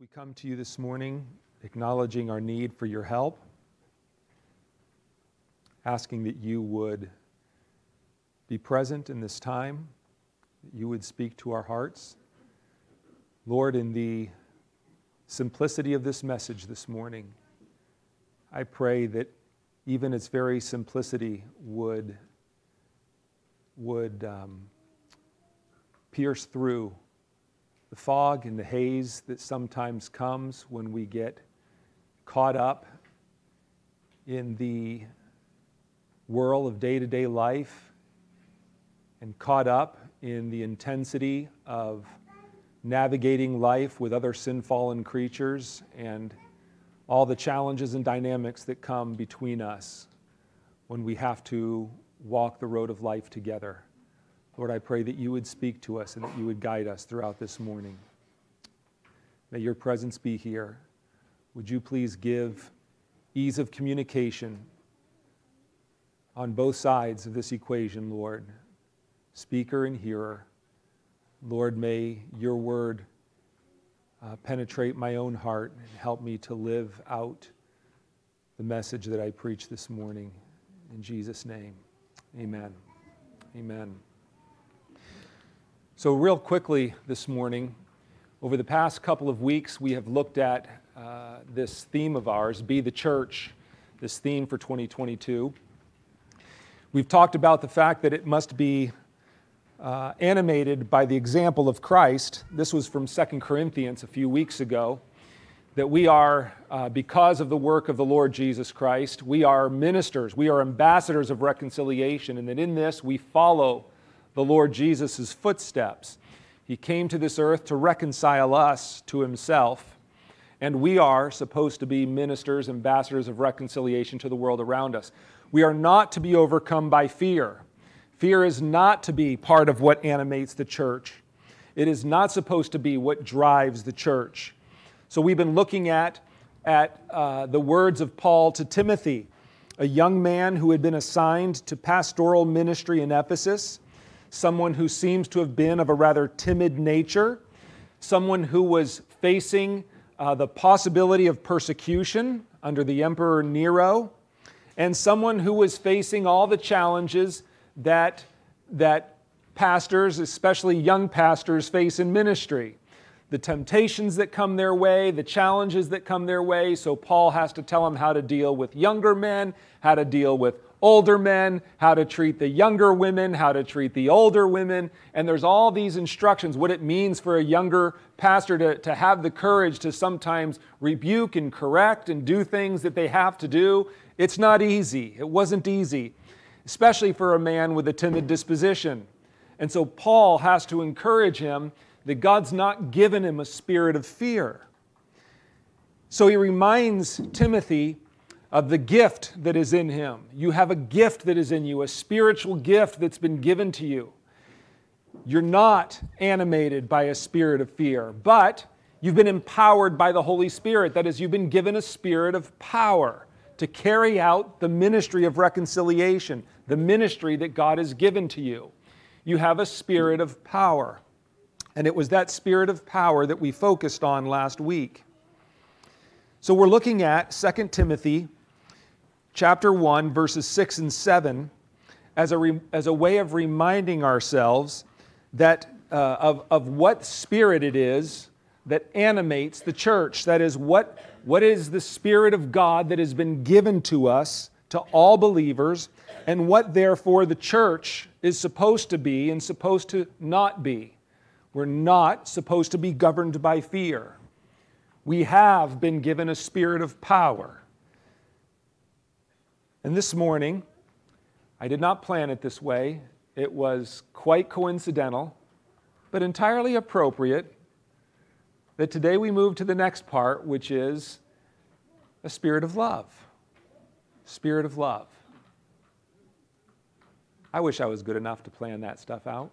we come to you this morning acknowledging our need for your help, asking that you would be present in this time, that you would speak to our hearts. Lord, in the simplicity of this message this morning, I pray that even its very simplicity would, would um, pierce through the fog and the haze that sometimes comes when we get caught up in the whirl of day to day life and caught up in the intensity of navigating life with other sin fallen creatures and all the challenges and dynamics that come between us when we have to walk the road of life together. Lord, I pray that you would speak to us and that you would guide us throughout this morning. May your presence be here. Would you please give ease of communication on both sides of this equation, Lord, speaker and hearer. Lord, may your word uh, penetrate my own heart and help me to live out the message that I preach this morning. In Jesus' name, amen. Amen. So, real quickly this morning, over the past couple of weeks, we have looked at uh, this theme of ours, Be the Church, this theme for 2022. We've talked about the fact that it must be uh, animated by the example of Christ. This was from 2 Corinthians a few weeks ago. That we are, uh, because of the work of the Lord Jesus Christ, we are ministers, we are ambassadors of reconciliation, and that in this we follow the Lord Jesus' footsteps. He came to this earth to reconcile us to himself, and we are supposed to be ministers, ambassadors of reconciliation to the world around us. We are not to be overcome by fear. Fear is not to be part of what animates the church. It is not supposed to be what drives the church. So we've been looking at, at uh, the words of Paul to Timothy, a young man who had been assigned to pastoral ministry in Ephesus someone who seems to have been of a rather timid nature, someone who was facing uh, the possibility of persecution under the Emperor Nero, and someone who was facing all the challenges that, that pastors, especially young pastors, face in ministry. The temptations that come their way, the challenges that come their way. So, Paul has to tell them how to deal with younger men, how to deal with older men, how to treat the younger women, how to treat the older women. And there's all these instructions, what it means for a younger pastor to, to have the courage to sometimes rebuke and correct and do things that they have to do. It's not easy. It wasn't easy, especially for a man with a timid disposition. And so Paul has to encourage him that God's not given him a spirit of fear. So he reminds Timothy of the gift that is in him. You have a gift that is in you, a spiritual gift that's been given to you. You're not animated by a spirit of fear, but you've been empowered by the Holy Spirit. That is, you've been given a spirit of power to carry out the ministry of reconciliation, the ministry that God has given to you. You have a spirit of power. And it was that spirit of power that we focused on last week. So we're looking at 2 Timothy chapter 1, verses 6 and 7, as a, re, as a way of reminding ourselves that, uh, of, of what spirit it is that animates the church. That is, what, what is the Spirit of God that has been given to us, to all believers, and what therefore the church is supposed to be and supposed to not be. We're not supposed to be governed by fear. We have been given a spirit of power. And this morning, I did not plan it this way. It was quite coincidental, but entirely appropriate that today we move to the next part, which is a spirit of love. Spirit of love. I wish I was good enough to plan that stuff out.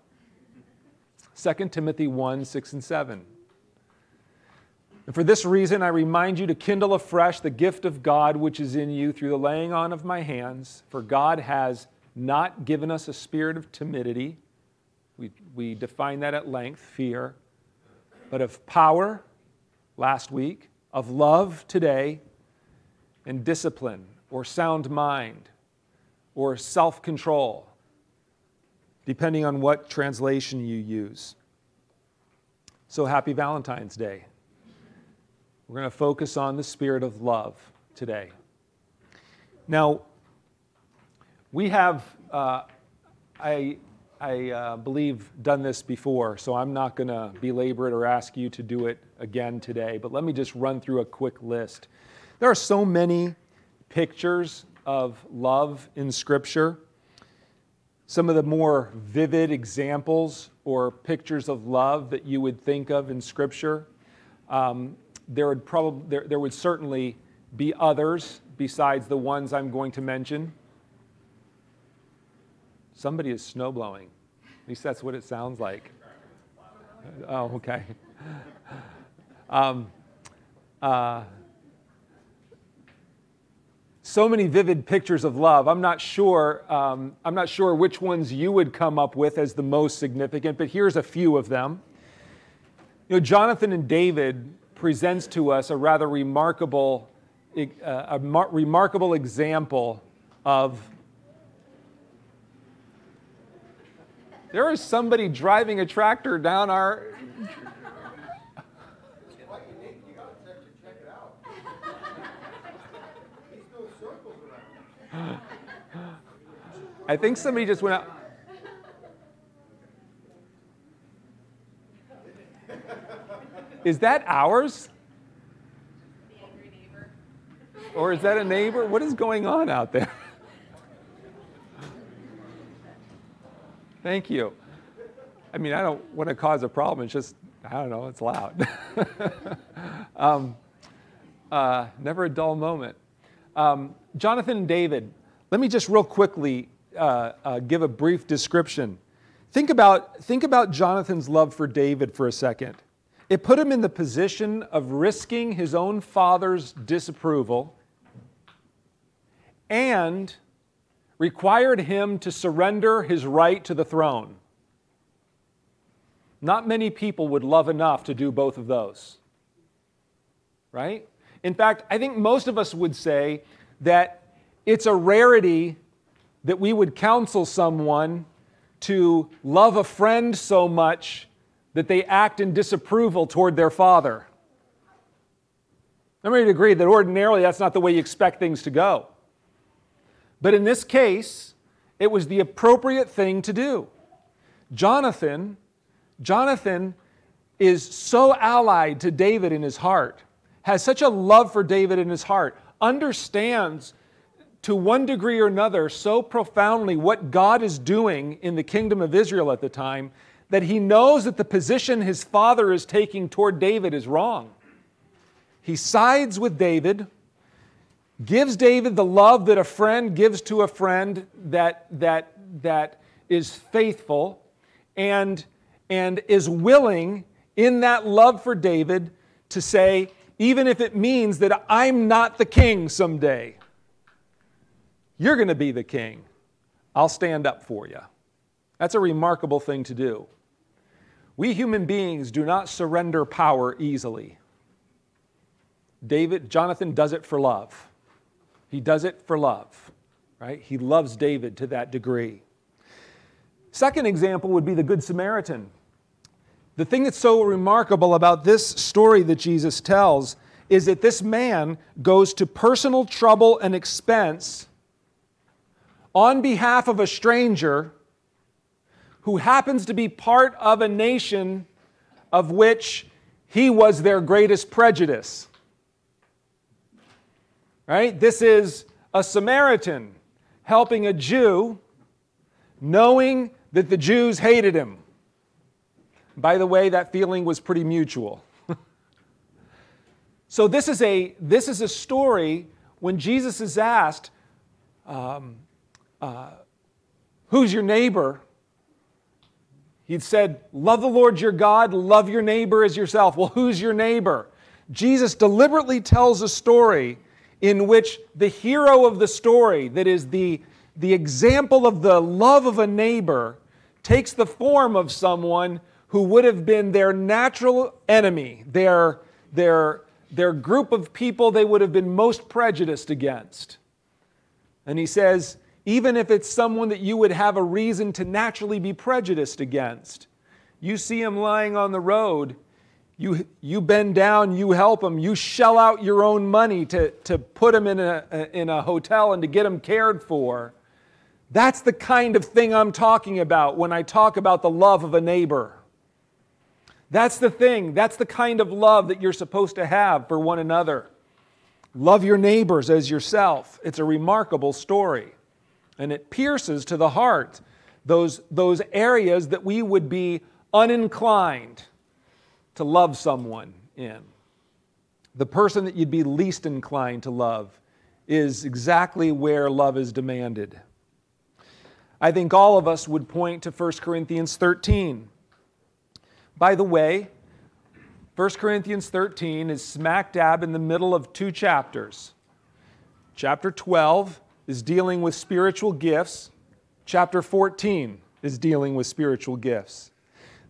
2 Timothy 1 6 and 7. And for this reason, I remind you to kindle afresh the gift of God which is in you through the laying on of my hands. For God has not given us a spirit of timidity. We, we define that at length fear, but of power, last week, of love today, and discipline or sound mind or self control, depending on what translation you use. So happy Valentine's Day. We're going to focus on the spirit of love today. Now, we have, uh, I, I uh, believe, done this before, so I'm not going to belabor it or ask you to do it again today, but let me just run through a quick list. There are so many pictures of love in Scripture. Some of the more vivid examples or pictures of love that you would think of in Scripture. Um, there would probably there, there would certainly be others besides the ones I'm going to mention. Somebody is snow blowing. At least that's what it sounds like. Oh, okay. Um, uh, so many vivid pictures of love. I'm not sure. Um, I'm not sure which ones you would come up with as the most significant, but here's a few of them. You know, Jonathan and David presents to us a rather remarkable, uh, a mar- remarkable example of. There is somebody driving a tractor down our I think somebody just went out. Is that ours? Or is that a neighbor? What is going on out there? Thank you. I mean, I don't want to cause a problem. It's just, I don't know, it's loud. um, uh, never a dull moment. Um, Jonathan and David, let me just real quickly uh, uh, give a brief description. Think about, think about Jonathan's love for David for a second. It put him in the position of risking his own father's disapproval and required him to surrender his right to the throne. Not many people would love enough to do both of those. Right? In fact, I think most of us would say that it's a rarity that we would counsel someone to love a friend so much that they act in disapproval toward their father. I'm ready to agree that ordinarily that's not the way you expect things to go. But in this case, it was the appropriate thing to do. Jonathan, Jonathan is so allied to David in his heart, has such a love for David in his heart, understands to one degree or another so profoundly what God is doing in the kingdom of Israel at the time that he knows that the position his father is taking toward David is wrong. He sides with David, gives David the love that a friend gives to a friend that, that, that is faithful, and, and is willing in that love for David to say, even if it means that I'm not the king someday, you're going to be the king. I'll stand up for you. That's a remarkable thing to do. We human beings do not surrender power easily. David, Jonathan does it for love. He does it for love, right? He loves David to that degree. Second example would be the Good Samaritan. The thing that's so remarkable about this story that Jesus tells is that this man goes to personal trouble and expense on behalf of a stranger who happens to be part of a nation of which he was their greatest prejudice. Right? This is a Samaritan helping a Jew knowing that the Jews hated him. By the way, that feeling was pretty mutual. so this is a this is a story when Jesus is asked, um, uh, Who's your neighbor? He'd said, Love the Lord your God, love your neighbor as yourself. Well, who's your neighbor? Jesus deliberately tells a story in which the hero of the story, that is the, the example of the love of a neighbor, takes the form of someone who would have been their natural enemy, their, their, their group of people they would have been most prejudiced against. And he says, even if it's someone that you would have a reason to naturally be prejudiced against, you see him lying on the road, you, you bend down, you help him, you shell out your own money to, to put him in a, in a hotel and to get him cared for. That's the kind of thing I'm talking about when I talk about the love of a neighbor. That's the thing. That's the kind of love that you're supposed to have for one another. Love your neighbors as yourself. It's a remarkable story. And it pierces to the heart those, those areas that we would be uninclined to love someone in. The person that you'd be least inclined to love is exactly where love is demanded. I think all of us would point to 1 Corinthians 13. By the way, 1 Corinthians 13 is smack dab in the middle of two chapters. Chapter 12 is dealing with spiritual gifts, chapter 14 is dealing with spiritual gifts.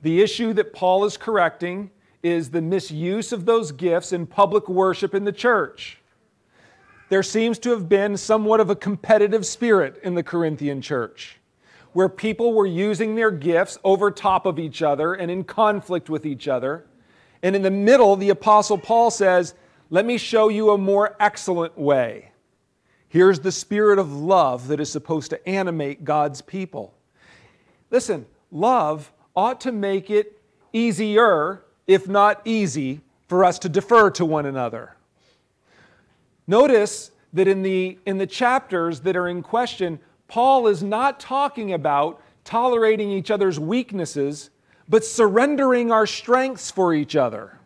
The issue that Paul is correcting is the misuse of those gifts in public worship in the church. There seems to have been somewhat of a competitive spirit in the Corinthian church where people were using their gifts over top of each other and in conflict with each other. And in the middle, the Apostle Paul says, Let me show you a more excellent way. Here's the spirit of love that is supposed to animate God's people. Listen, love ought to make it easier, if not easy, for us to defer to one another. Notice that in the, in the chapters that are in question, Paul is not talking about tolerating each other's weaknesses, but surrendering our strengths for each other.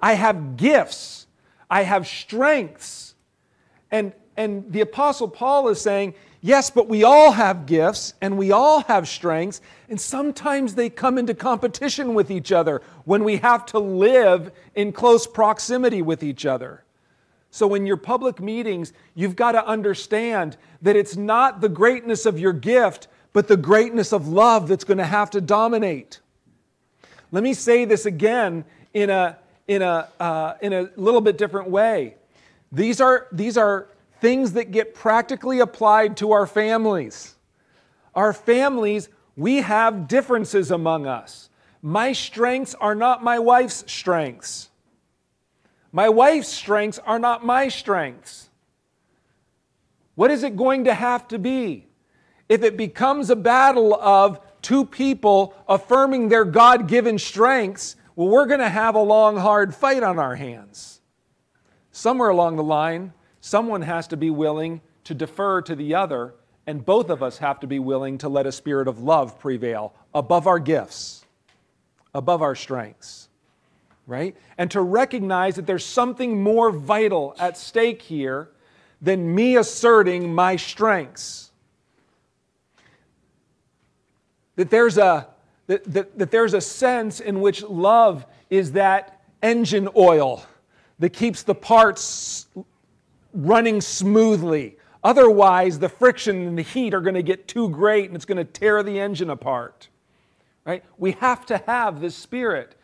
I have gifts, I have strengths. And, and the Apostle Paul is saying, yes, but we all have gifts and we all have strengths, and sometimes they come into competition with each other when we have to live in close proximity with each other. So, in your public meetings, you've got to understand that it's not the greatness of your gift, but the greatness of love that's going to have to dominate. Let me say this again in a, in a, uh, in a little bit different way. These are, these are things that get practically applied to our families. Our families, we have differences among us. My strengths are not my wife's strengths. My wife's strengths are not my strengths. What is it going to have to be? If it becomes a battle of two people affirming their God given strengths, well, we're going to have a long, hard fight on our hands. Somewhere along the line, someone has to be willing to defer to the other, and both of us have to be willing to let a spirit of love prevail above our gifts, above our strengths right? And to recognize that there's something more vital at stake here than me asserting my strengths. That there's a, that, that, that there's a sense in which love is that engine oil that keeps the parts running smoothly. Otherwise, the friction and the heat are going to get too great and it's going to tear the engine apart. Right? We have to have this spirit.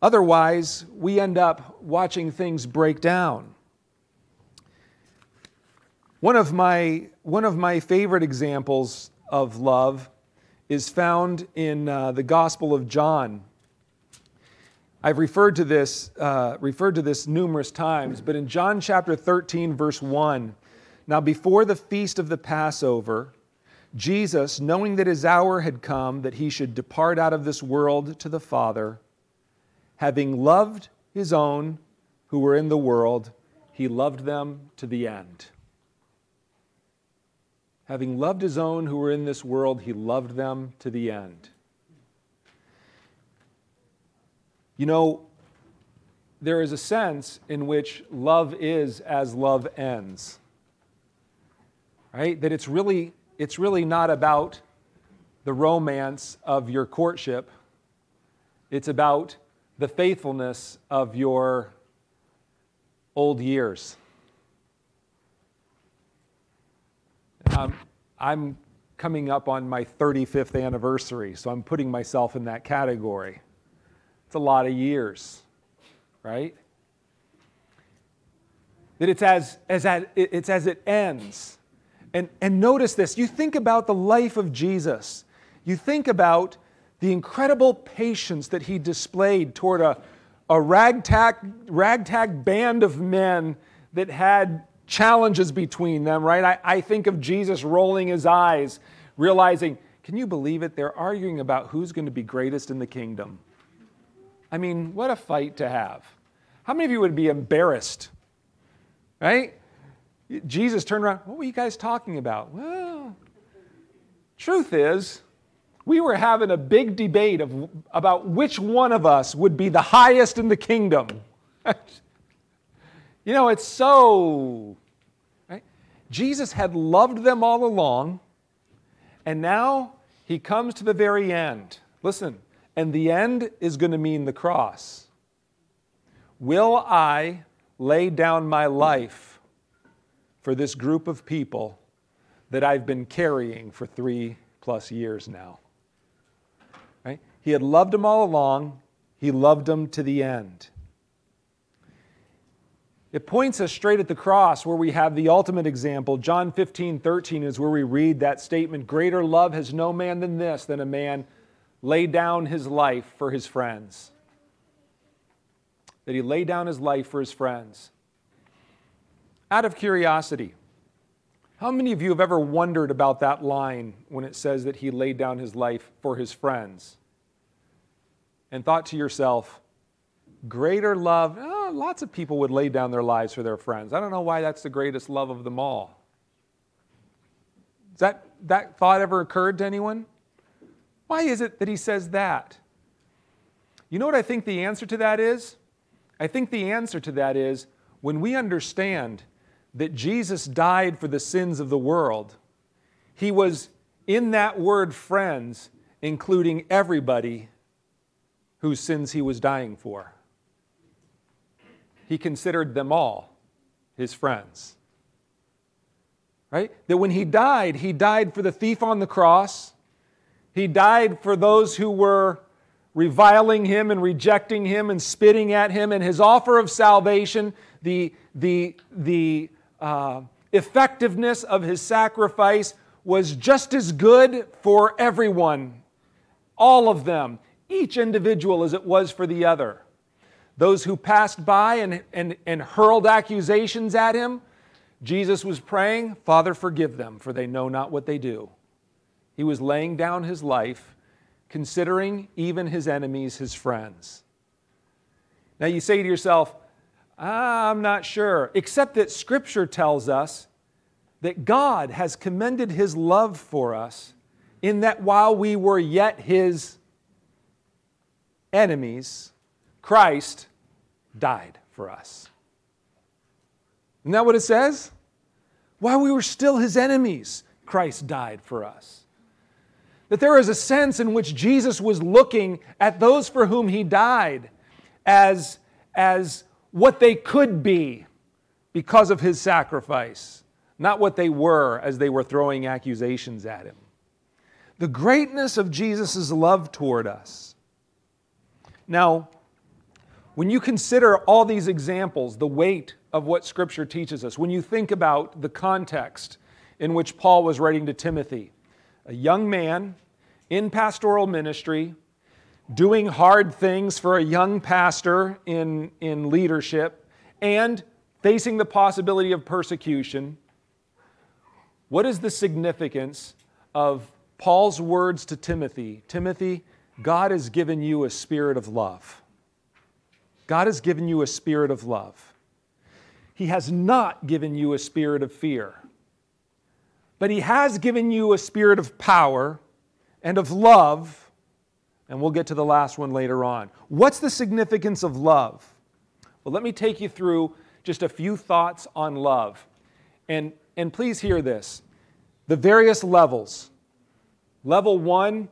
Otherwise, we end up watching things break down. One of my, one of my favorite examples of love is found in uh, the Gospel of John. I've referred to this, uh, referred to this numerous times, but in John chapter 13, verse 1, now before the feast of the Passover, Jesus, knowing that his hour had come that he should depart out of this world to the Father, having loved his own who were in the world, he loved them to the end. Having loved his own who were in this world, he loved them to the end. You know, there is a sense in which love is as love ends. Right? That it's really, it's really not about the romance of your courtship. It's about the faithfulness of your old years. Um, I'm coming up on my 35th anniversary, so I'm putting myself in that category. It's a lot of years. right? That it's as, as, it's as it ends. And, and notice this you think about the life of Jesus, you think about the incredible patience that he displayed toward a, a ragtag, ragtag band of men that had challenges between them, right? I, I think of Jesus rolling his eyes, realizing, can you believe it? They're arguing about who's going to be greatest in the kingdom. I mean, what a fight to have. How many of you would be embarrassed? Right? Jesus turned around, what were you guys talking about? Well, truth is, we were having a big debate of, about which one of us would be the highest in the kingdom. you know, it's so. Right? Jesus had loved them all along, and now he comes to the very end. Listen, and the end is going to mean the cross. Will I lay down my life for this group of people that I've been carrying for three plus years now? Right? He had loved them all along, he loved them to the end. It points us straight at the cross where we have the ultimate example. John 15, 13 is where we read that statement Greater love has no man than this, than a man lay down his life for his friends. That he laid down his life for his friends. Out of curiosity, how many of you have ever wondered about that line when it says that he laid down his life for his friends? And thought to yourself, greater love, oh, lots of people would lay down their lives for their friends. I don't know why that's the greatest love of them all. Has that, that thought ever occurred to anyone? Why is it that he says that? You know what I think the answer to that is? I think the answer to that is when we understand that Jesus died for the sins of the world, he was in that word friends, including everybody whose sins he was dying for. He considered them all his friends. Right? That when he died, he died for the thief on the cross. He died for those who were reviling him and rejecting him and spitting at him. And his offer of salvation, the, the, the uh, effectiveness of his sacrifice was just as good for everyone, all of them, each individual as it was for the other. Those who passed by and, and, and hurled accusations at him, Jesus was praying, Father, forgive them, for they know not what they do. He was laying down his life, considering even his enemies his friends. Now you say to yourself, ah, I'm not sure, except that Scripture tells us that God has commended his love for us in that while we were yet his enemies, Christ died for us. Isn't that what it says? While we were still his enemies, Christ died for us. That there is a sense in which Jesus was looking at those for whom he died as, as what they could be because of his sacrifice, not what they were as they were throwing accusations at him. The greatness of Jesus' love toward us. Now, when you consider all these examples, the weight of what Scripture teaches us, when you think about the context in which Paul was writing to Timothy, a young man in pastoral ministry, doing hard things for a young pastor in, in leadership, and facing the possibility of persecution. What is the significance of Paul's words to Timothy? Timothy, God has given you a spirit of love. God has given you a spirit of love. He has not given you a spirit of fear. But He has given you a spirit of power and of love. And we'll get to the last one later on. What's the significance of love? Well, let me take you through just a few thoughts on love. And, and please hear this the various levels. Level one,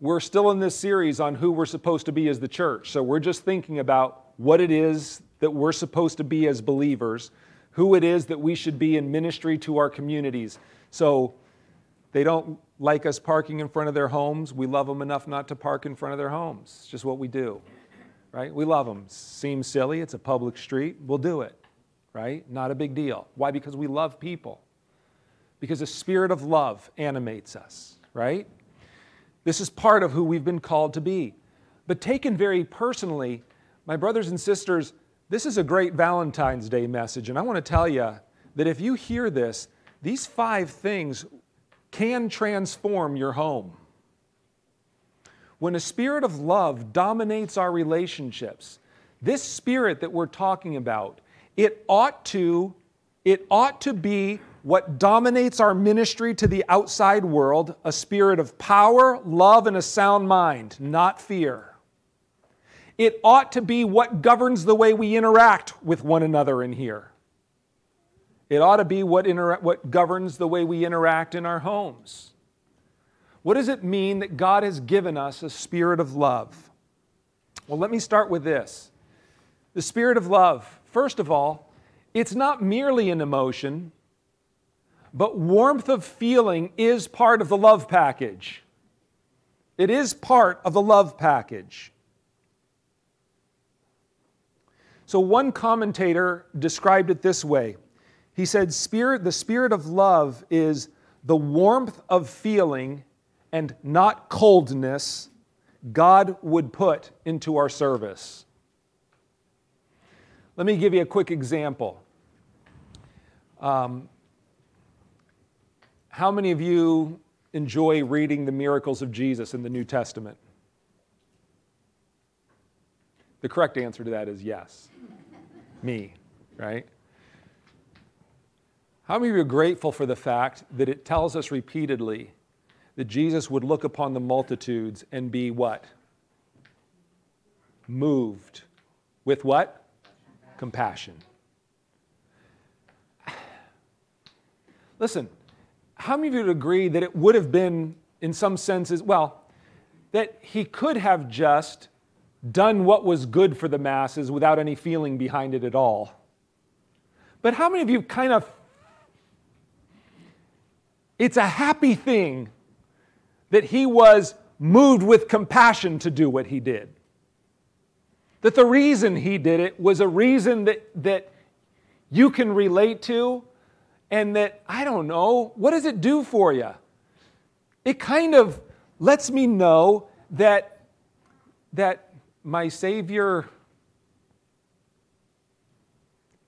we're still in this series on who we're supposed to be as the church. So we're just thinking about what it is that we're supposed to be as believers, who it is that we should be in ministry to our communities. So they don't like us parking in front of their homes. We love them enough not to park in front of their homes. It's just what we do. right? We love them. Seems silly, it's a public street, we'll do it, right? Not a big deal. Why? Because we love people. Because the spirit of love animates us, right? This is part of who we've been called to be. But taken very personally, my brothers and sisters, this is a great Valentine's Day message. And I want to tell you that if you hear this, these five things can transform your home. When a spirit of love dominates our relationships, this spirit that we're talking about, it ought to it ought to be what dominates our ministry to the outside world, a spirit of power, love and a sound mind, not fear. It ought to be what governs the way we interact with one another in here. It ought to be what, what governs the way we interact in our homes. What does it mean that God has given us a spirit of love? Well, let me start with this. The spirit of love, first of all, it's not merely an emotion, but warmth of feeling is part of the love package. It is part of the love package. So, one commentator described it this way he said, spirit, The spirit of love is the warmth of feeling and not coldness God would put into our service. Let me give you a quick example. Um, how many of you enjoy reading the miracles of Jesus in the New Testament? The correct answer to that is yes. Me, right? How many of you are grateful for the fact that it tells us repeatedly that Jesus would look upon the multitudes and be what? Moved. With what? Compassion. Listen, how many of you would agree that it would have been, in some senses, well, that he could have just done what was good for the masses without any feeling behind it at all? But how many of you kind of it's a happy thing that he was moved with compassion to do what he did. That the reason he did it was a reason that, that you can relate to, and that, I don't know, what does it do for you? It kind of lets me know that, that my Savior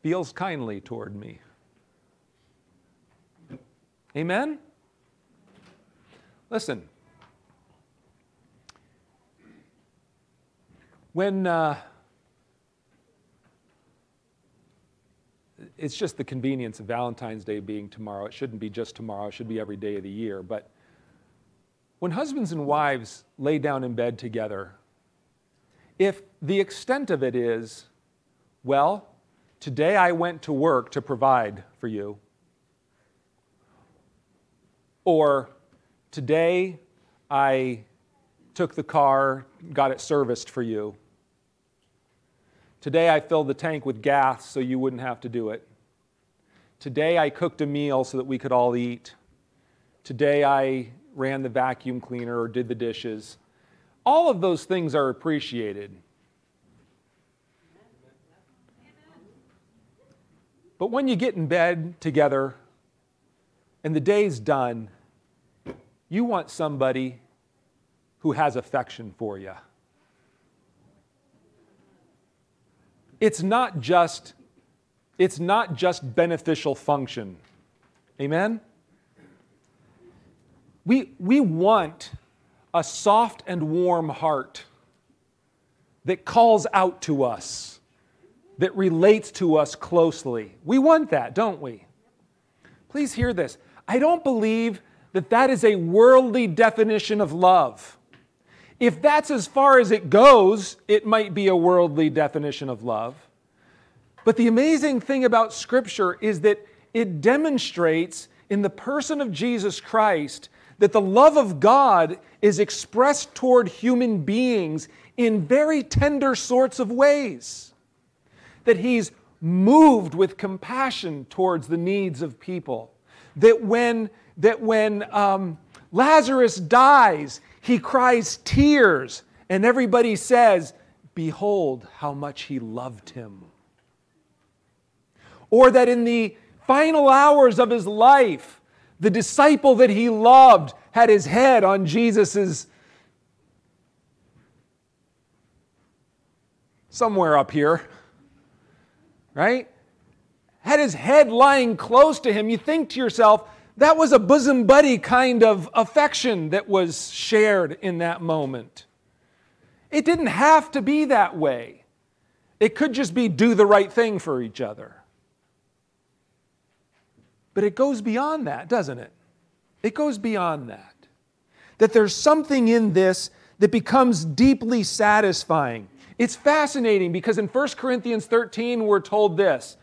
feels kindly toward me. Amen? Listen, when uh, it's just the convenience of Valentine's Day being tomorrow, it shouldn't be just tomorrow, it should be every day of the year. But when husbands and wives lay down in bed together, if the extent of it is, well, today I went to work to provide for you, or today I took the car, got it serviced for you. Today I filled the tank with gas so you wouldn't have to do it. Today I cooked a meal so that we could all eat. Today I ran the vacuum cleaner or did the dishes. All of those things are appreciated. But when you get in bed together and the day's done, you want somebody who has affection for you. It's not just it's not just beneficial function. Amen? We, we want a soft and warm heart that calls out to us, that relates to us closely. We want that, don't we? Please hear this. I don't believe that that is a worldly definition of love. If that's as far as it goes, it might be a worldly definition of love. But the amazing thing about Scripture is that it demonstrates in the person of Jesus Christ that the love of God is expressed toward human beings in very tender sorts of ways. That He's moved with compassion towards the needs of people. That when that when um, Lazarus dies, he cries tears, and everybody says, Behold how much he loved him. Or that in the final hours of his life, the disciple that he loved had his head on Jesus's somewhere up here, right? Had his head lying close to him. You think to yourself, that was a bosom buddy kind of affection that was shared in that moment. It didn't have to be that way. It could just be do the right thing for each other. But it goes beyond that, doesn't it? It goes beyond that. That there's something in this that becomes deeply satisfying. It's fascinating because in 1 Corinthians 13, we're told this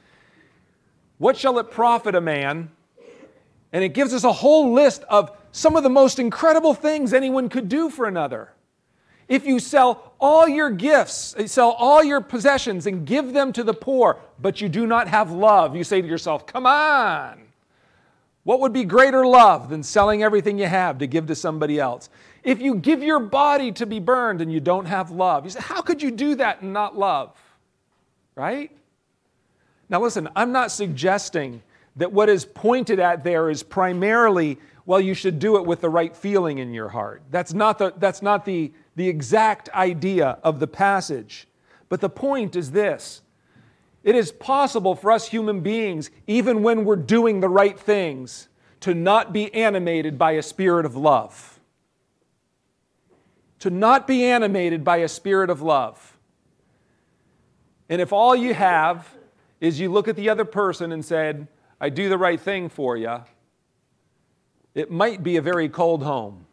What shall it profit a man? And it gives us a whole list of some of the most incredible things anyone could do for another. If you sell all your gifts, eh, sell all your possessions and give them to the poor, but you do not have love, you say to yourself, Come on. What would be greater love than selling everything you have to give to somebody else? If you give your body to be burned and you don't have love, you say, How could you do that and not love? Right? Now, listen, I'm not suggesting that what is pointed at there is primarily, well, you should do it with the right feeling in your heart. That's not the, that's not the, the exact idea of the passage. But the point is this it is possible for us human beings, even when we're doing the right things, to not be animated by a spirit of love. To not be animated by a spirit of love. And if all you have is you look at the other person and said, I do the right thing for you, it might be a very cold home.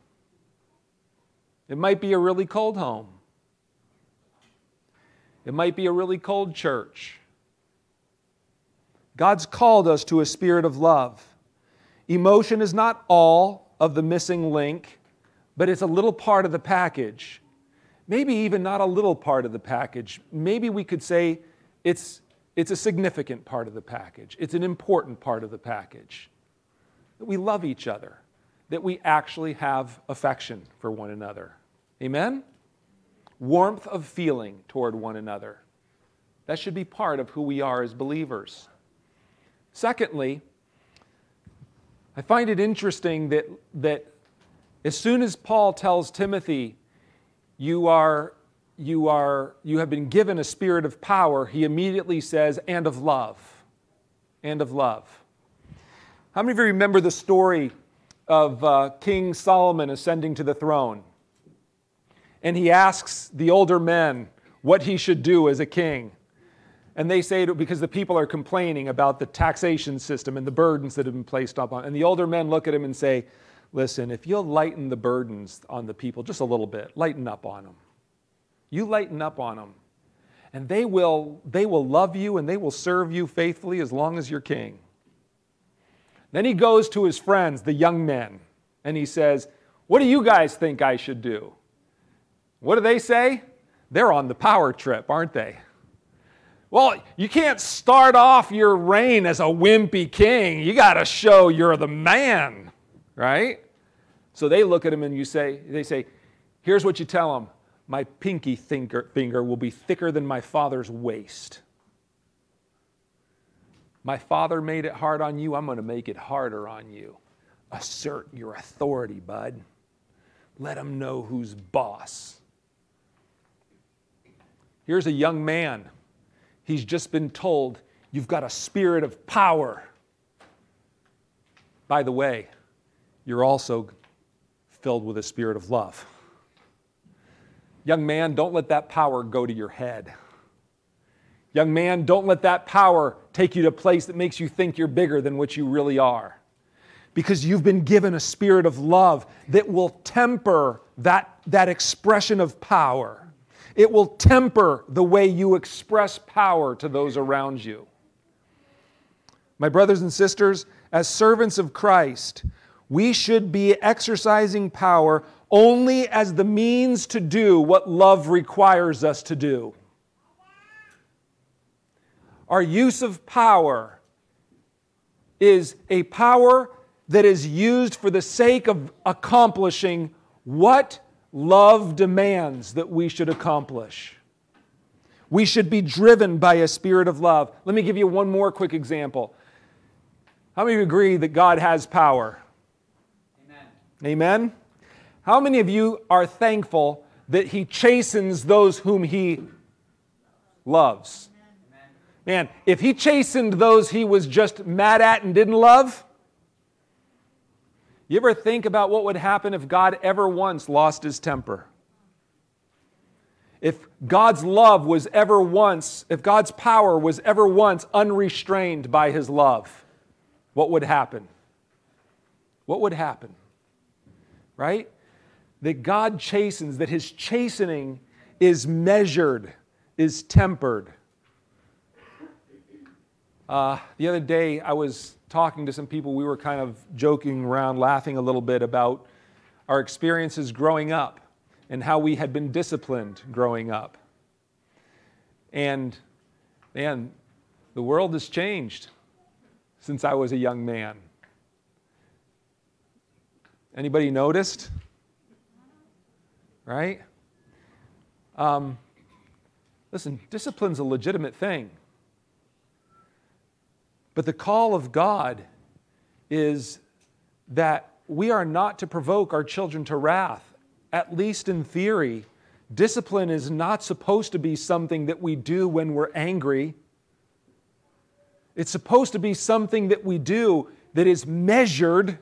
It might be a really cold home. It might be a really cold church. God's called us to a spirit of love. Emotion is not all of the missing link, but it's a little part of the package. Maybe even not a little part of the package. Maybe we could say it's, it's a significant part of the package, it's an important part of the package. That we love each other, that we actually have affection for one another. Amen? Warmth of feeling toward one another. That should be part of who we are as believers. Secondly, I find it interesting that, that as soon as Paul tells Timothy, you are, you are, you have been given a spirit of power, he immediately says, and of love. And of love. How many of you remember the story of uh, King Solomon ascending to the throne? And he asks the older men what he should do as a king. And they say, because the people are complaining about the taxation system and the burdens that have been placed upon. And the older men look at him and say, listen, if you'll lighten the burdens on the people just a little bit, lighten up on them. You lighten up on them. And they will, they will love you and they will serve you faithfully as long as you're king. Then he goes to his friends, the young men, and he says, What do you guys think I should do? What do they say? They're on the power trip, aren't they? Well, you can't start off your reign as a wimpy king. You got to show you're the man, right? So they look at him and you say, they say, here's what you tell him. My pinky finger, finger will be thicker than my father's waist. My father made it hard on you. I'm going to make it harder on you. Assert your authority, bud. Let him know who's boss. Here's a young man He's just been told, You've got a spirit of power. By the way, you're also filled with a spirit of love. Young man, don't let that power go to your head. Young man, don't let that power take you to a place that makes you think you're bigger than what you really are. Because you've been given a spirit of love that will temper that, that expression of power. It will temper the way you express power to those around you. My brothers and sisters, as servants of Christ, we should be exercising power only as the means to do what love requires us to do. Our use of power is a power that is used for the sake of accomplishing what love demands that we should accomplish. We should be driven by a spirit of love. Let me give you one more quick example. How many of you agree that God has power? Amen. Amen? How many of you are thankful that He chastens those whom He loves? Man, if He chastened those He was just mad at and didn't love, you ever think about what would happen if God ever once lost His temper? if God's love was ever once, if God's power was ever once unrestrained by his love, what would happen? What would happen? Right? That God chastens, that his chastening is measured, is tempered. Uh, the other day, I was talking to some people. We were kind of joking around, laughing a little bit about our experiences growing up and how we had been disciplined growing up. And man, the world has changed since I was a young man. Anybody noticed? Right? Um, listen, discipline's a legitimate thing. But the call of God is that we are not to provoke our children to wrath at least in theory, discipline is not supposed to be something that we do when we're angry. It's supposed to be something that we do that is measured,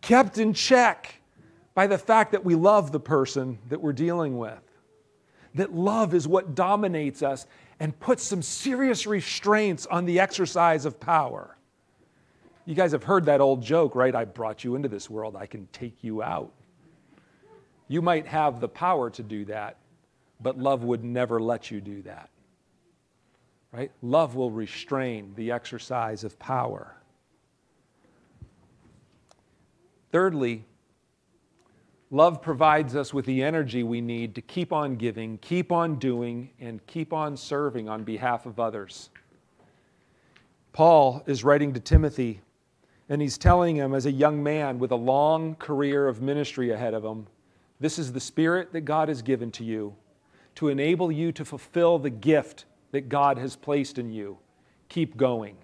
kept in check by the fact that we love the person that we're dealing with. That love is what dominates us and puts some serious restraints on the exercise of power. You guys have heard that old joke, right? I brought you into this world, I can take you out. You might have the power to do that, but love would never let you do that. Right? Love will restrain the exercise of power. Thirdly, love provides us with the energy we need to keep on giving, keep on doing, and keep on serving on behalf of others. Paul is writing to Timothy, and he's telling him, as a young man with a long career of ministry ahead of him, this is the Spirit that God has given to you to enable you to fulfill the gift that God has placed in you. Keep going.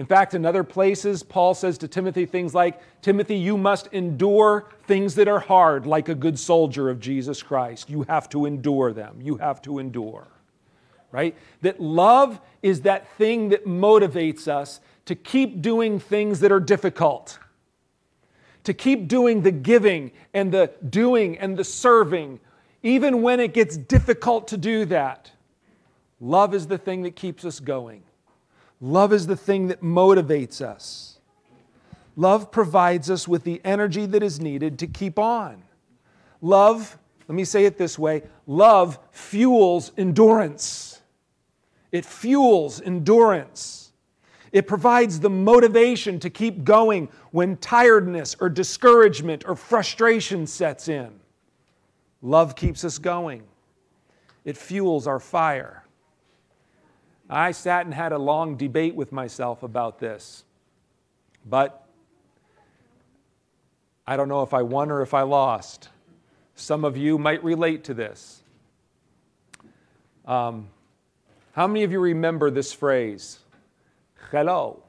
In fact, in other places, Paul says to Timothy things like Timothy, you must endure things that are hard, like a good soldier of Jesus Christ. You have to endure them. You have to endure. Right? That love is that thing that motivates us to keep doing things that are difficult to keep doing the giving and the doing and the serving, even when it gets difficult to do that. Love is the thing that keeps us going. Love is the thing that motivates us. Love provides us with the energy that is needed to keep on. Love, let me say it this way love fuels endurance. It fuels endurance. It provides the motivation to keep going when tiredness or discouragement or frustration sets in. Love keeps us going, it fuels our fire. I sat and had a long debate with myself about this, but I don't know if I won or if I lost. Some of you might relate to this. Um, how many of you remember this phrase? Hello,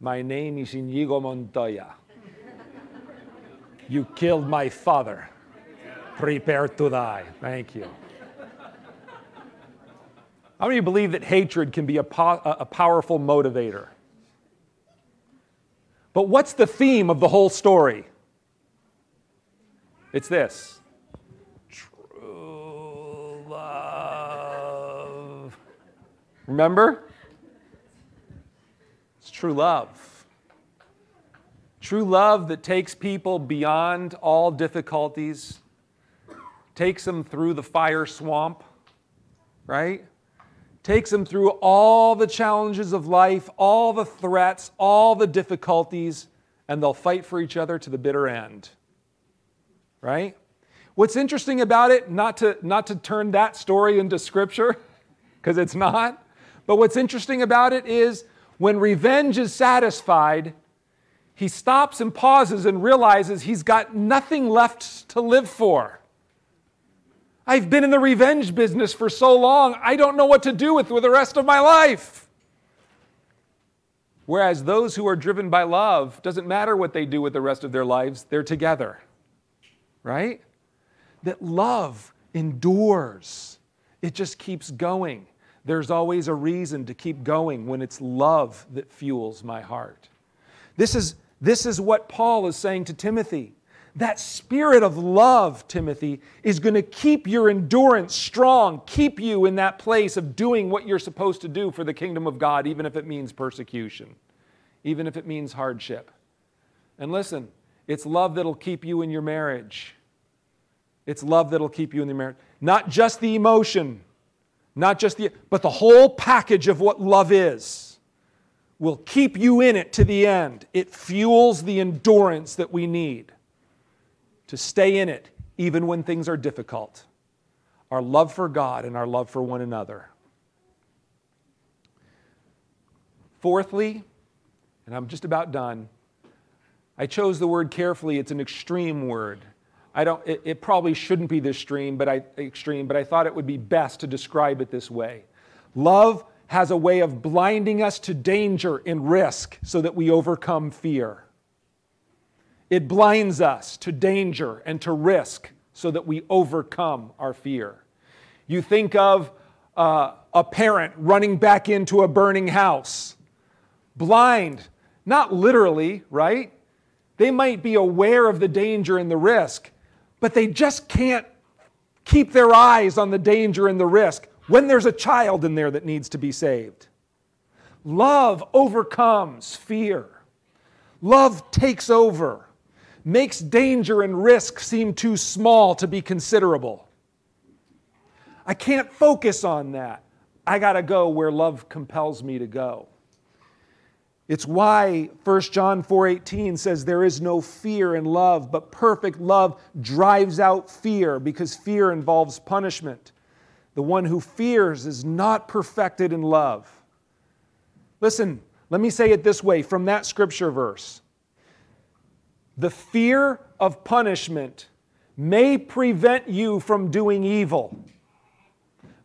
my name is Inigo Montoya. You killed my father. Prepare to die. Thank you. How many believe that hatred can be a, po- a powerful motivator? But what's the theme of the whole story? It's this true love. Remember? It's true love. True love that takes people beyond all difficulties, takes them through the fire swamp, right? Takes them through all the challenges of life, all the threats, all the difficulties, and they'll fight for each other to the bitter end. Right? What's interesting about it, not to, not to turn that story into scripture, because it's not, but what's interesting about it is when revenge is satisfied, he stops and pauses and realizes he's got nothing left to live for. I've been in the revenge business for so long, I don't know what to do with, with the rest of my life. Whereas those who are driven by love, doesn't matter what they do with the rest of their lives, they're together. Right? That love endures, it just keeps going. There's always a reason to keep going when it's love that fuels my heart. This is, this is what Paul is saying to Timothy. That spirit of love, Timothy, is going to keep your endurance strong, keep you in that place of doing what you're supposed to do for the kingdom of God, even if it means persecution, even if it means hardship. And listen, it's love that'll keep you in your marriage. It's love that'll keep you in the marriage. Not just the emotion, not just the, but the whole package of what love is will keep you in it to the end. It fuels the endurance that we need to stay in it even when things are difficult. Our love for God and our love for one another. Fourthly, and I'm just about done, I chose the word carefully. It's an extreme word. I don't, it, it, probably shouldn't be this extreme, but I, extreme, but I thought it would be best to describe it this way. Love has a way of blinding us to danger and risk so that we overcome fear. It blinds us to danger and to risk so that we overcome our fear. You think of uh, a parent running back into a burning house, blind, not literally, right? They might be aware of the danger and the risk, but they just can't keep their eyes on the danger and the risk when there's a child in there that needs to be saved. Love overcomes fear. Love takes over makes danger and risk seem too small to be considerable. I can't focus on that. I got to go where love compels me to go. It's why 1 John 4:18 says there is no fear in love, but perfect love drives out fear because fear involves punishment. The one who fears is not perfected in love. Listen, let me say it this way from that scripture verse. The fear of punishment may prevent you from doing evil,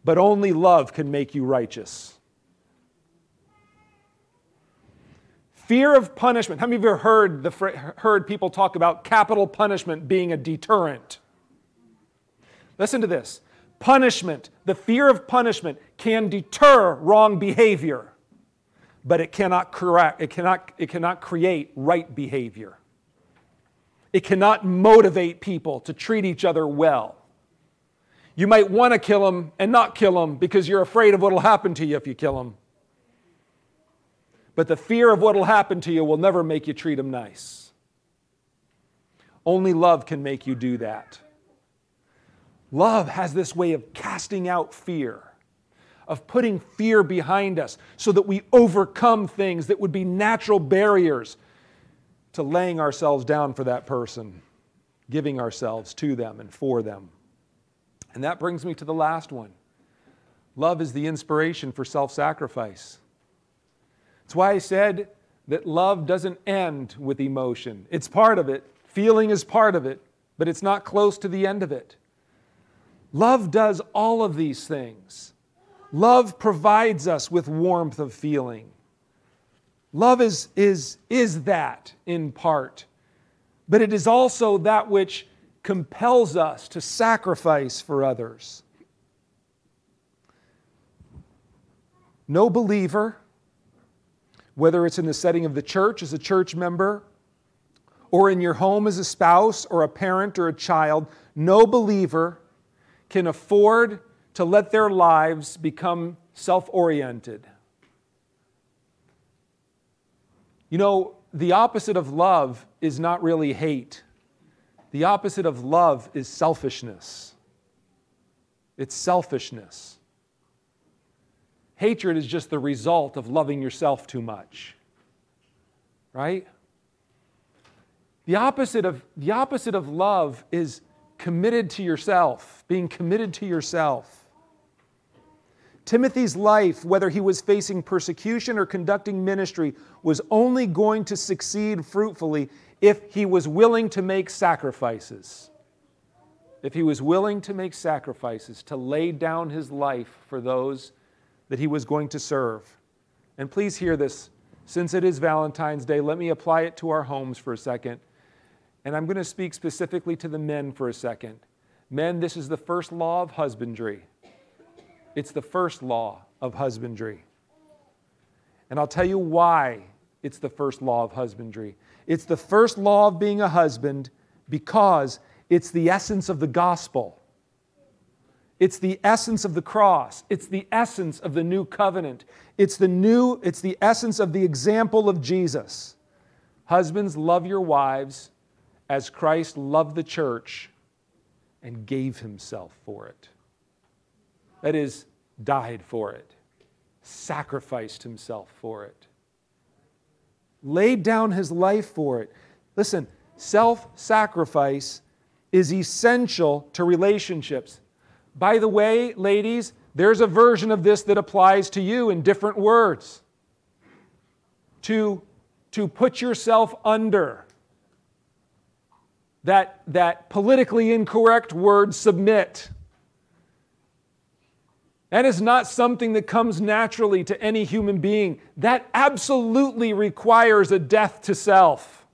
but only love can make you righteous. Fear of punishment. How many of you have heard, the, heard people talk about capital punishment being a deterrent? Listen to this. Punishment, the fear of punishment, can deter wrong behavior, but it cannot, correct, it cannot, it cannot create right behavior. It cannot motivate people to treat each other well. You might want to kill them and not kill them because you're afraid of what will happen to you if you kill them. But the fear of what will happen to you will never make you treat them nice. Only love can make you do that. Love has this way of casting out fear, of putting fear behind us so that we overcome things that would be natural barriers to laying ourselves down for that person, giving ourselves to them and for them. And that brings me to the last one love is the inspiration for self sacrifice. It's why I said that love doesn't end with emotion. It's part of it, feeling is part of it, but it's not close to the end of it. Love does all of these things. Love provides us with warmth of feeling. Love is, is, is that in part, but it is also that which compels us to sacrifice for others. No believer, whether it's in the setting of the church as a church member, or in your home as a spouse, or a parent, or a child, no believer can afford to let their lives become self oriented You know, the opposite of love is not really hate. The opposite of love is selfishness. It's selfishness. Hatred is just the result of loving yourself too much. Right? The opposite of, the opposite of love is committed to yourself, being committed to yourself. Timothy's life, whether he was facing persecution or conducting ministry, was only going to succeed fruitfully if he was willing to make sacrifices. if he was willing to make sacrifices, to lay down his life for those that he was going to serve. And please hear this. Since it is Valentine's Day, let me apply it to our homes for a second. And I'm going to speak specifically to the men for a second. Men, this is the first law of husbandry. It's the first law of husbandry. And I'll tell you why it's the first law of husbandry. It's the first law of being a husband because it's the essence of the gospel. It's the essence of the cross. It's the essence of the new covenant. It's the new it's the essence of the example of Jesus. Husbands love your wives as Christ loved the church and gave himself for it. That is died for it. Sacrificed himself for it. Laid down his life for it. Listen, self-sacrifice is essential to relationships. By the way, ladies, there's a version of this that applies to you in different words. To, to put yourself under. That, that politically incorrect word, submit. That is not something that comes naturally to any human being. That absolutely requires a death to self.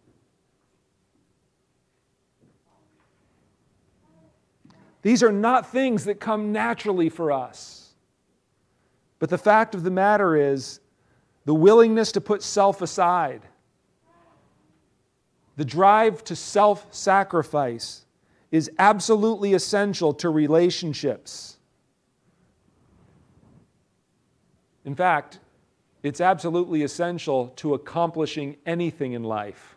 These are not things that come naturally for us. But the fact of the matter is, the willingness to put self aside, the drive to self sacrifice is absolutely essential to relationships. In fact, it's absolutely essential to accomplishing anything in life.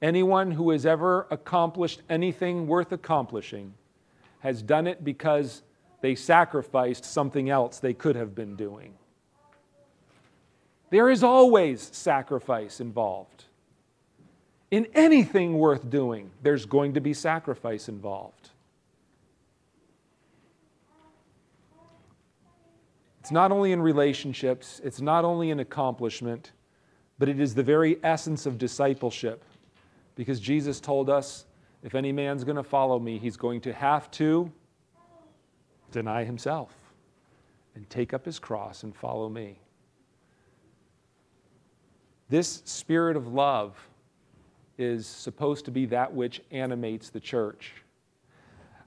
Anyone who has ever accomplished anything worth accomplishing has done it because they sacrificed something else they could have been doing. There is always sacrifice involved. In anything worth doing, there's going to be sacrifice involved. It's not only in relationships, it's not only in accomplishment, but it is the very essence of discipleship. Because Jesus told us if any man's going to follow me, he's going to have to deny himself and take up his cross and follow me. This spirit of love is supposed to be that which animates the church.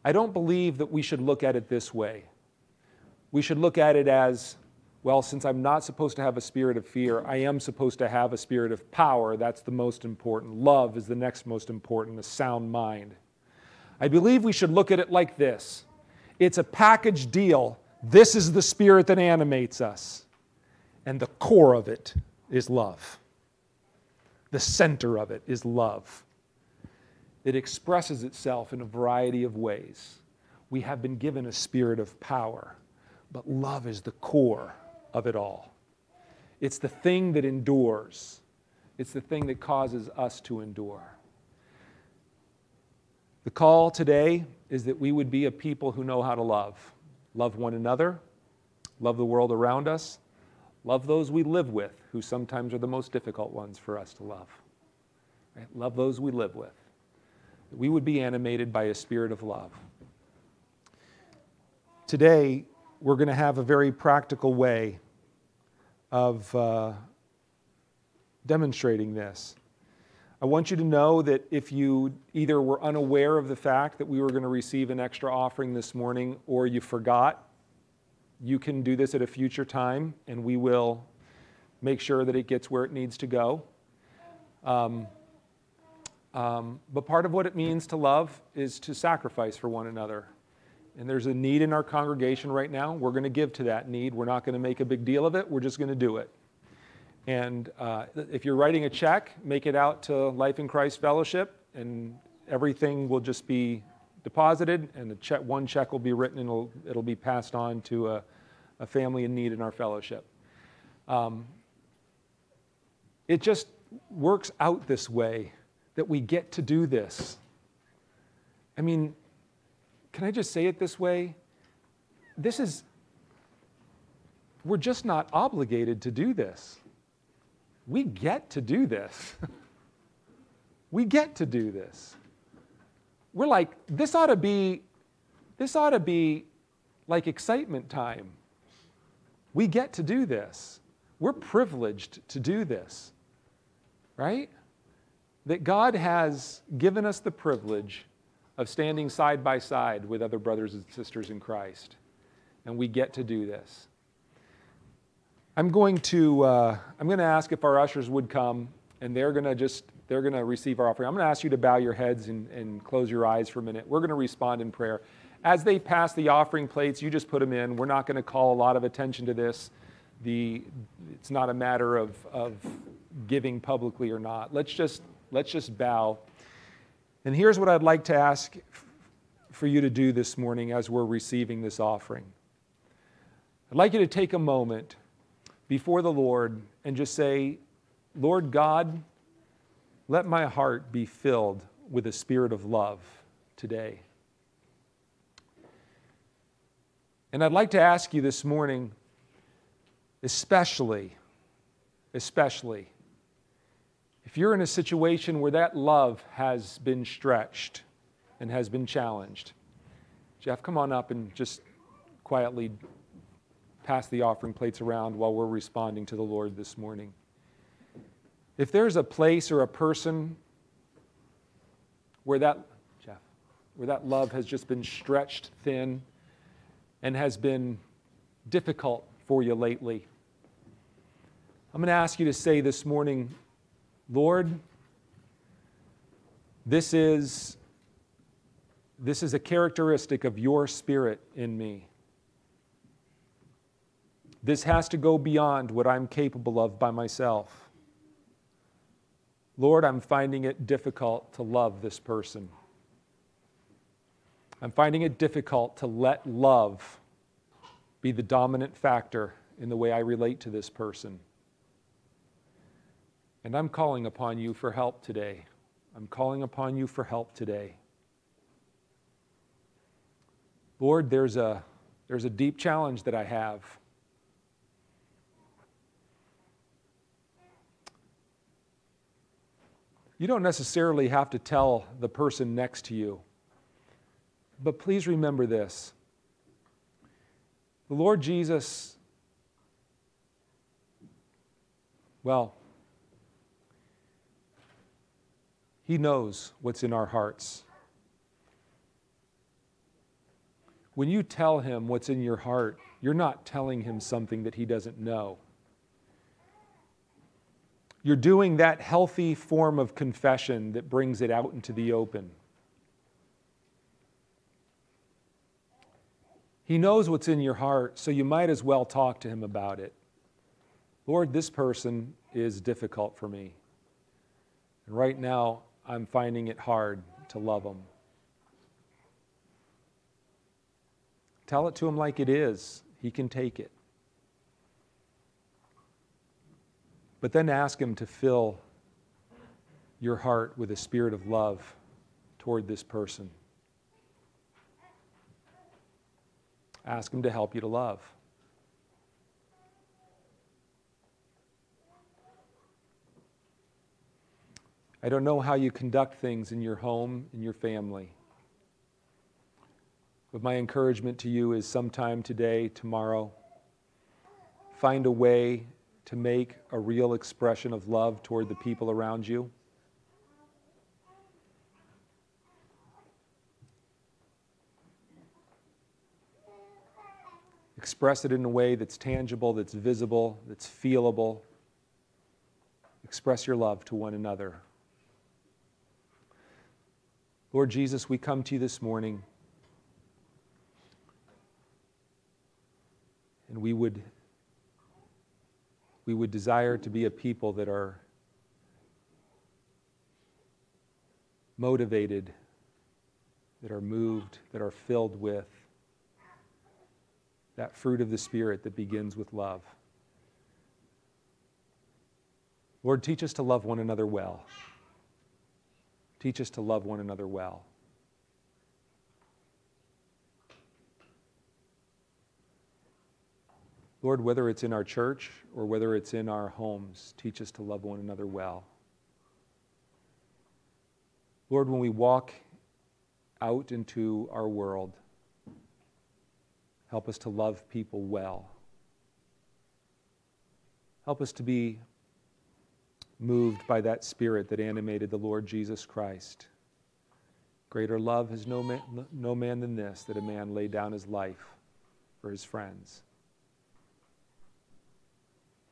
I don't believe that we should look at it this way. We should look at it as well, since I'm not supposed to have a spirit of fear, I am supposed to have a spirit of power. That's the most important. Love is the next most important, a sound mind. I believe we should look at it like this it's a package deal. This is the spirit that animates us. And the core of it is love. The center of it is love. It expresses itself in a variety of ways. We have been given a spirit of power, but love is the core of it all. It's the thing that endures, it's the thing that causes us to endure. The call today is that we would be a people who know how to love. Love one another, love the world around us, love those we live with, who sometimes are the most difficult ones for us to love. Right? Love those we live with. We would be animated by a spirit of love. Today, we're going to have a very practical way of uh, demonstrating this. I want you to know that if you either were unaware of the fact that we were going to receive an extra offering this morning or you forgot, you can do this at a future time and we will make sure that it gets where it needs to go. Um, um, but part of what it means to love is to sacrifice for one another and there's a need in our congregation right now, we're going to give to that need. We're not going to make a big deal of it, we're just going to do it. And uh, if you're writing a check, make it out to Life in Christ Fellowship, and everything will just be deposited, and the check, one check will be written, and it'll, it'll be passed on to a, a family in need in our fellowship. Um, it just works out this way that we get to do this. I mean, can I just say it this way? This is, we're just not obligated to do this. We get to do this. we get to do this. we're like, this ought to be, this ought to be like excitement time. We get to do this. We're privileged to do this, right? That God has given us the privilege of standing side by side with other brothers and sisters in Christ. And we get to do this. I'm going to, uh, I'm going to ask if our ushers would come, and they're going to just, they're going to receive our offering. I'm going to ask you to bow your heads and, and close your eyes for a minute. We're going to respond in prayer. As they pass the offering plates, you just put them in. We're not going to call a lot of attention to this. The, it's not a matter of, of giving publicly or not. Let's just, let's just bow. And here's what I'd like to ask for you to do this morning as we're receiving this offering. I'd like you to take a moment before the Lord and just say, Lord God, let my heart be filled with a spirit of love today. And I'd like to ask you this morning, especially, especially, if you're in a situation where that love has been stretched and has been challenged, Jeff, come on up and just quietly pass the offering plates around while we're responding to the Lord this morning. If there's a place or a person where that, Jeff, where that love has just been stretched thin, and has been difficult for you lately. I'm going to ask you to say this morning, Lord, this is, this is a characteristic of your spirit in me. This has to go beyond what I'm capable of by myself. Lord, I'm finding it difficult to love this person. I'm finding it difficult to let love be the dominant factor in the way I relate to this person. And I'm calling upon you for help today. I'm calling upon you for help today. Lord, there's a, there's a deep challenge that I have. You don't necessarily have to tell the person next to you but please remember this the Lord Jesus, well, He knows what's in our hearts. When you tell Him what's in your heart, you're not telling Him something that He doesn't know. You're doing that healthy form of confession that brings it out into the open. He knows what's in your heart, so you might as well talk to him about it. Lord, this person is difficult for me. And right now, I'm finding it hard to love them. Tell it to him like it is. He can take it. But then ask him to fill your heart with a spirit of love toward this person. Ask Him to help you to love. I don't know how you conduct things in your home, in your family. But my encouragement to you is sometime today, tomorrow, find a way to make a real expression of love toward the people around you. Express it in a way that's tangible, that's visible, that's feelable. Express your love to one another. Lord Jesus, we come to you this morning and we would we would desire to be a people that are motivated, that are moved, that are filled with that fruit of the Spirit that begins with love. Lord, teach us to love one another well. Teach us to love one another well. Lord, whether it's in our church or whether it's in our homes, teach us to love one another well. Lord, when we walk out into our world. Help us to love people well. Help us to be moved by that spirit that animated the Lord Jesus Christ. Greater love has no man, no man than this, that a man lay down his life for his friends.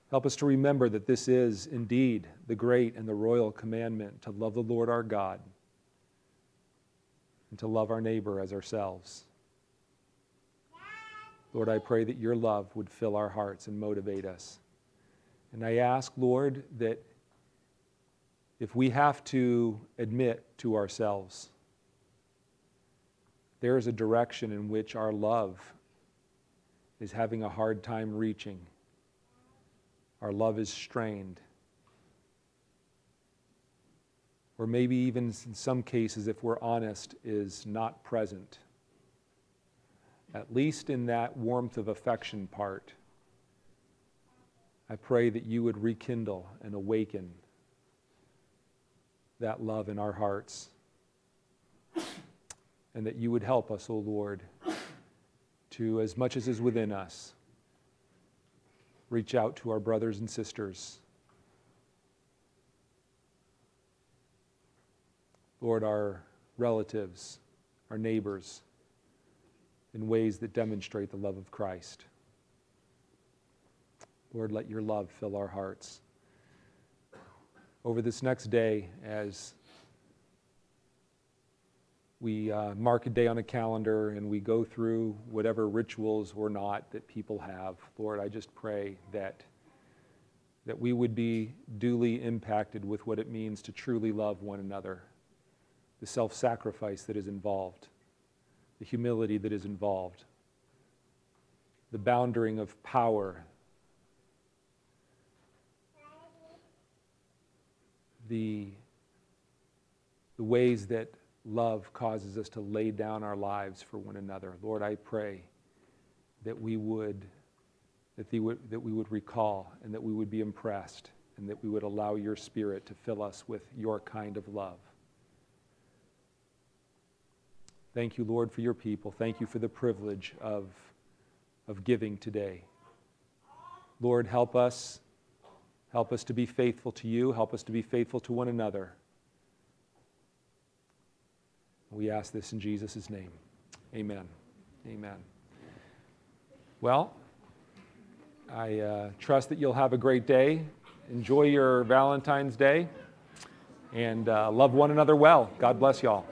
Help us to remember that this is indeed the great and the royal commandment to love the Lord our God and to love our neighbor as ourselves. Lord, I pray that your love would fill our hearts and motivate us. And I ask, Lord, that if we have to admit to ourselves, there is a direction in which our love is having a hard time reaching. Our love is strained. Or maybe even in some cases, if we're honest, is not present. At least in that warmth of affection part, I pray that you would rekindle and awaken that love in our hearts. And that you would help us, O oh Lord, to, as much as is within us, reach out to our brothers and sisters. Lord, our relatives, our neighbors, in ways that demonstrate the love of Christ. Lord, let your love fill our hearts. Over this next day, as we uh, mark a day on a calendar and we go through whatever rituals or not that people have, Lord, I just pray that, that we would be duly impacted with what it means to truly love one another, the self sacrifice that is involved, the humility that is involved, the bounding of power, the, the ways that love causes us to lay down our lives for one another. Lord, I pray that we would that, would, that we would recall and that we would be impressed and that we would allow your spirit to fill us with your kind of love. Thank you, Lord, for your people. Thank you for the privilege of, of giving today. Lord, help us. Help us to be faithful to you. Help us to be faithful to one another. We ask this in Jesus' name. Amen. Amen. Well, I uh, trust that you'll have a great day. Enjoy your Valentine's Day and uh, love one another well. God bless y'all.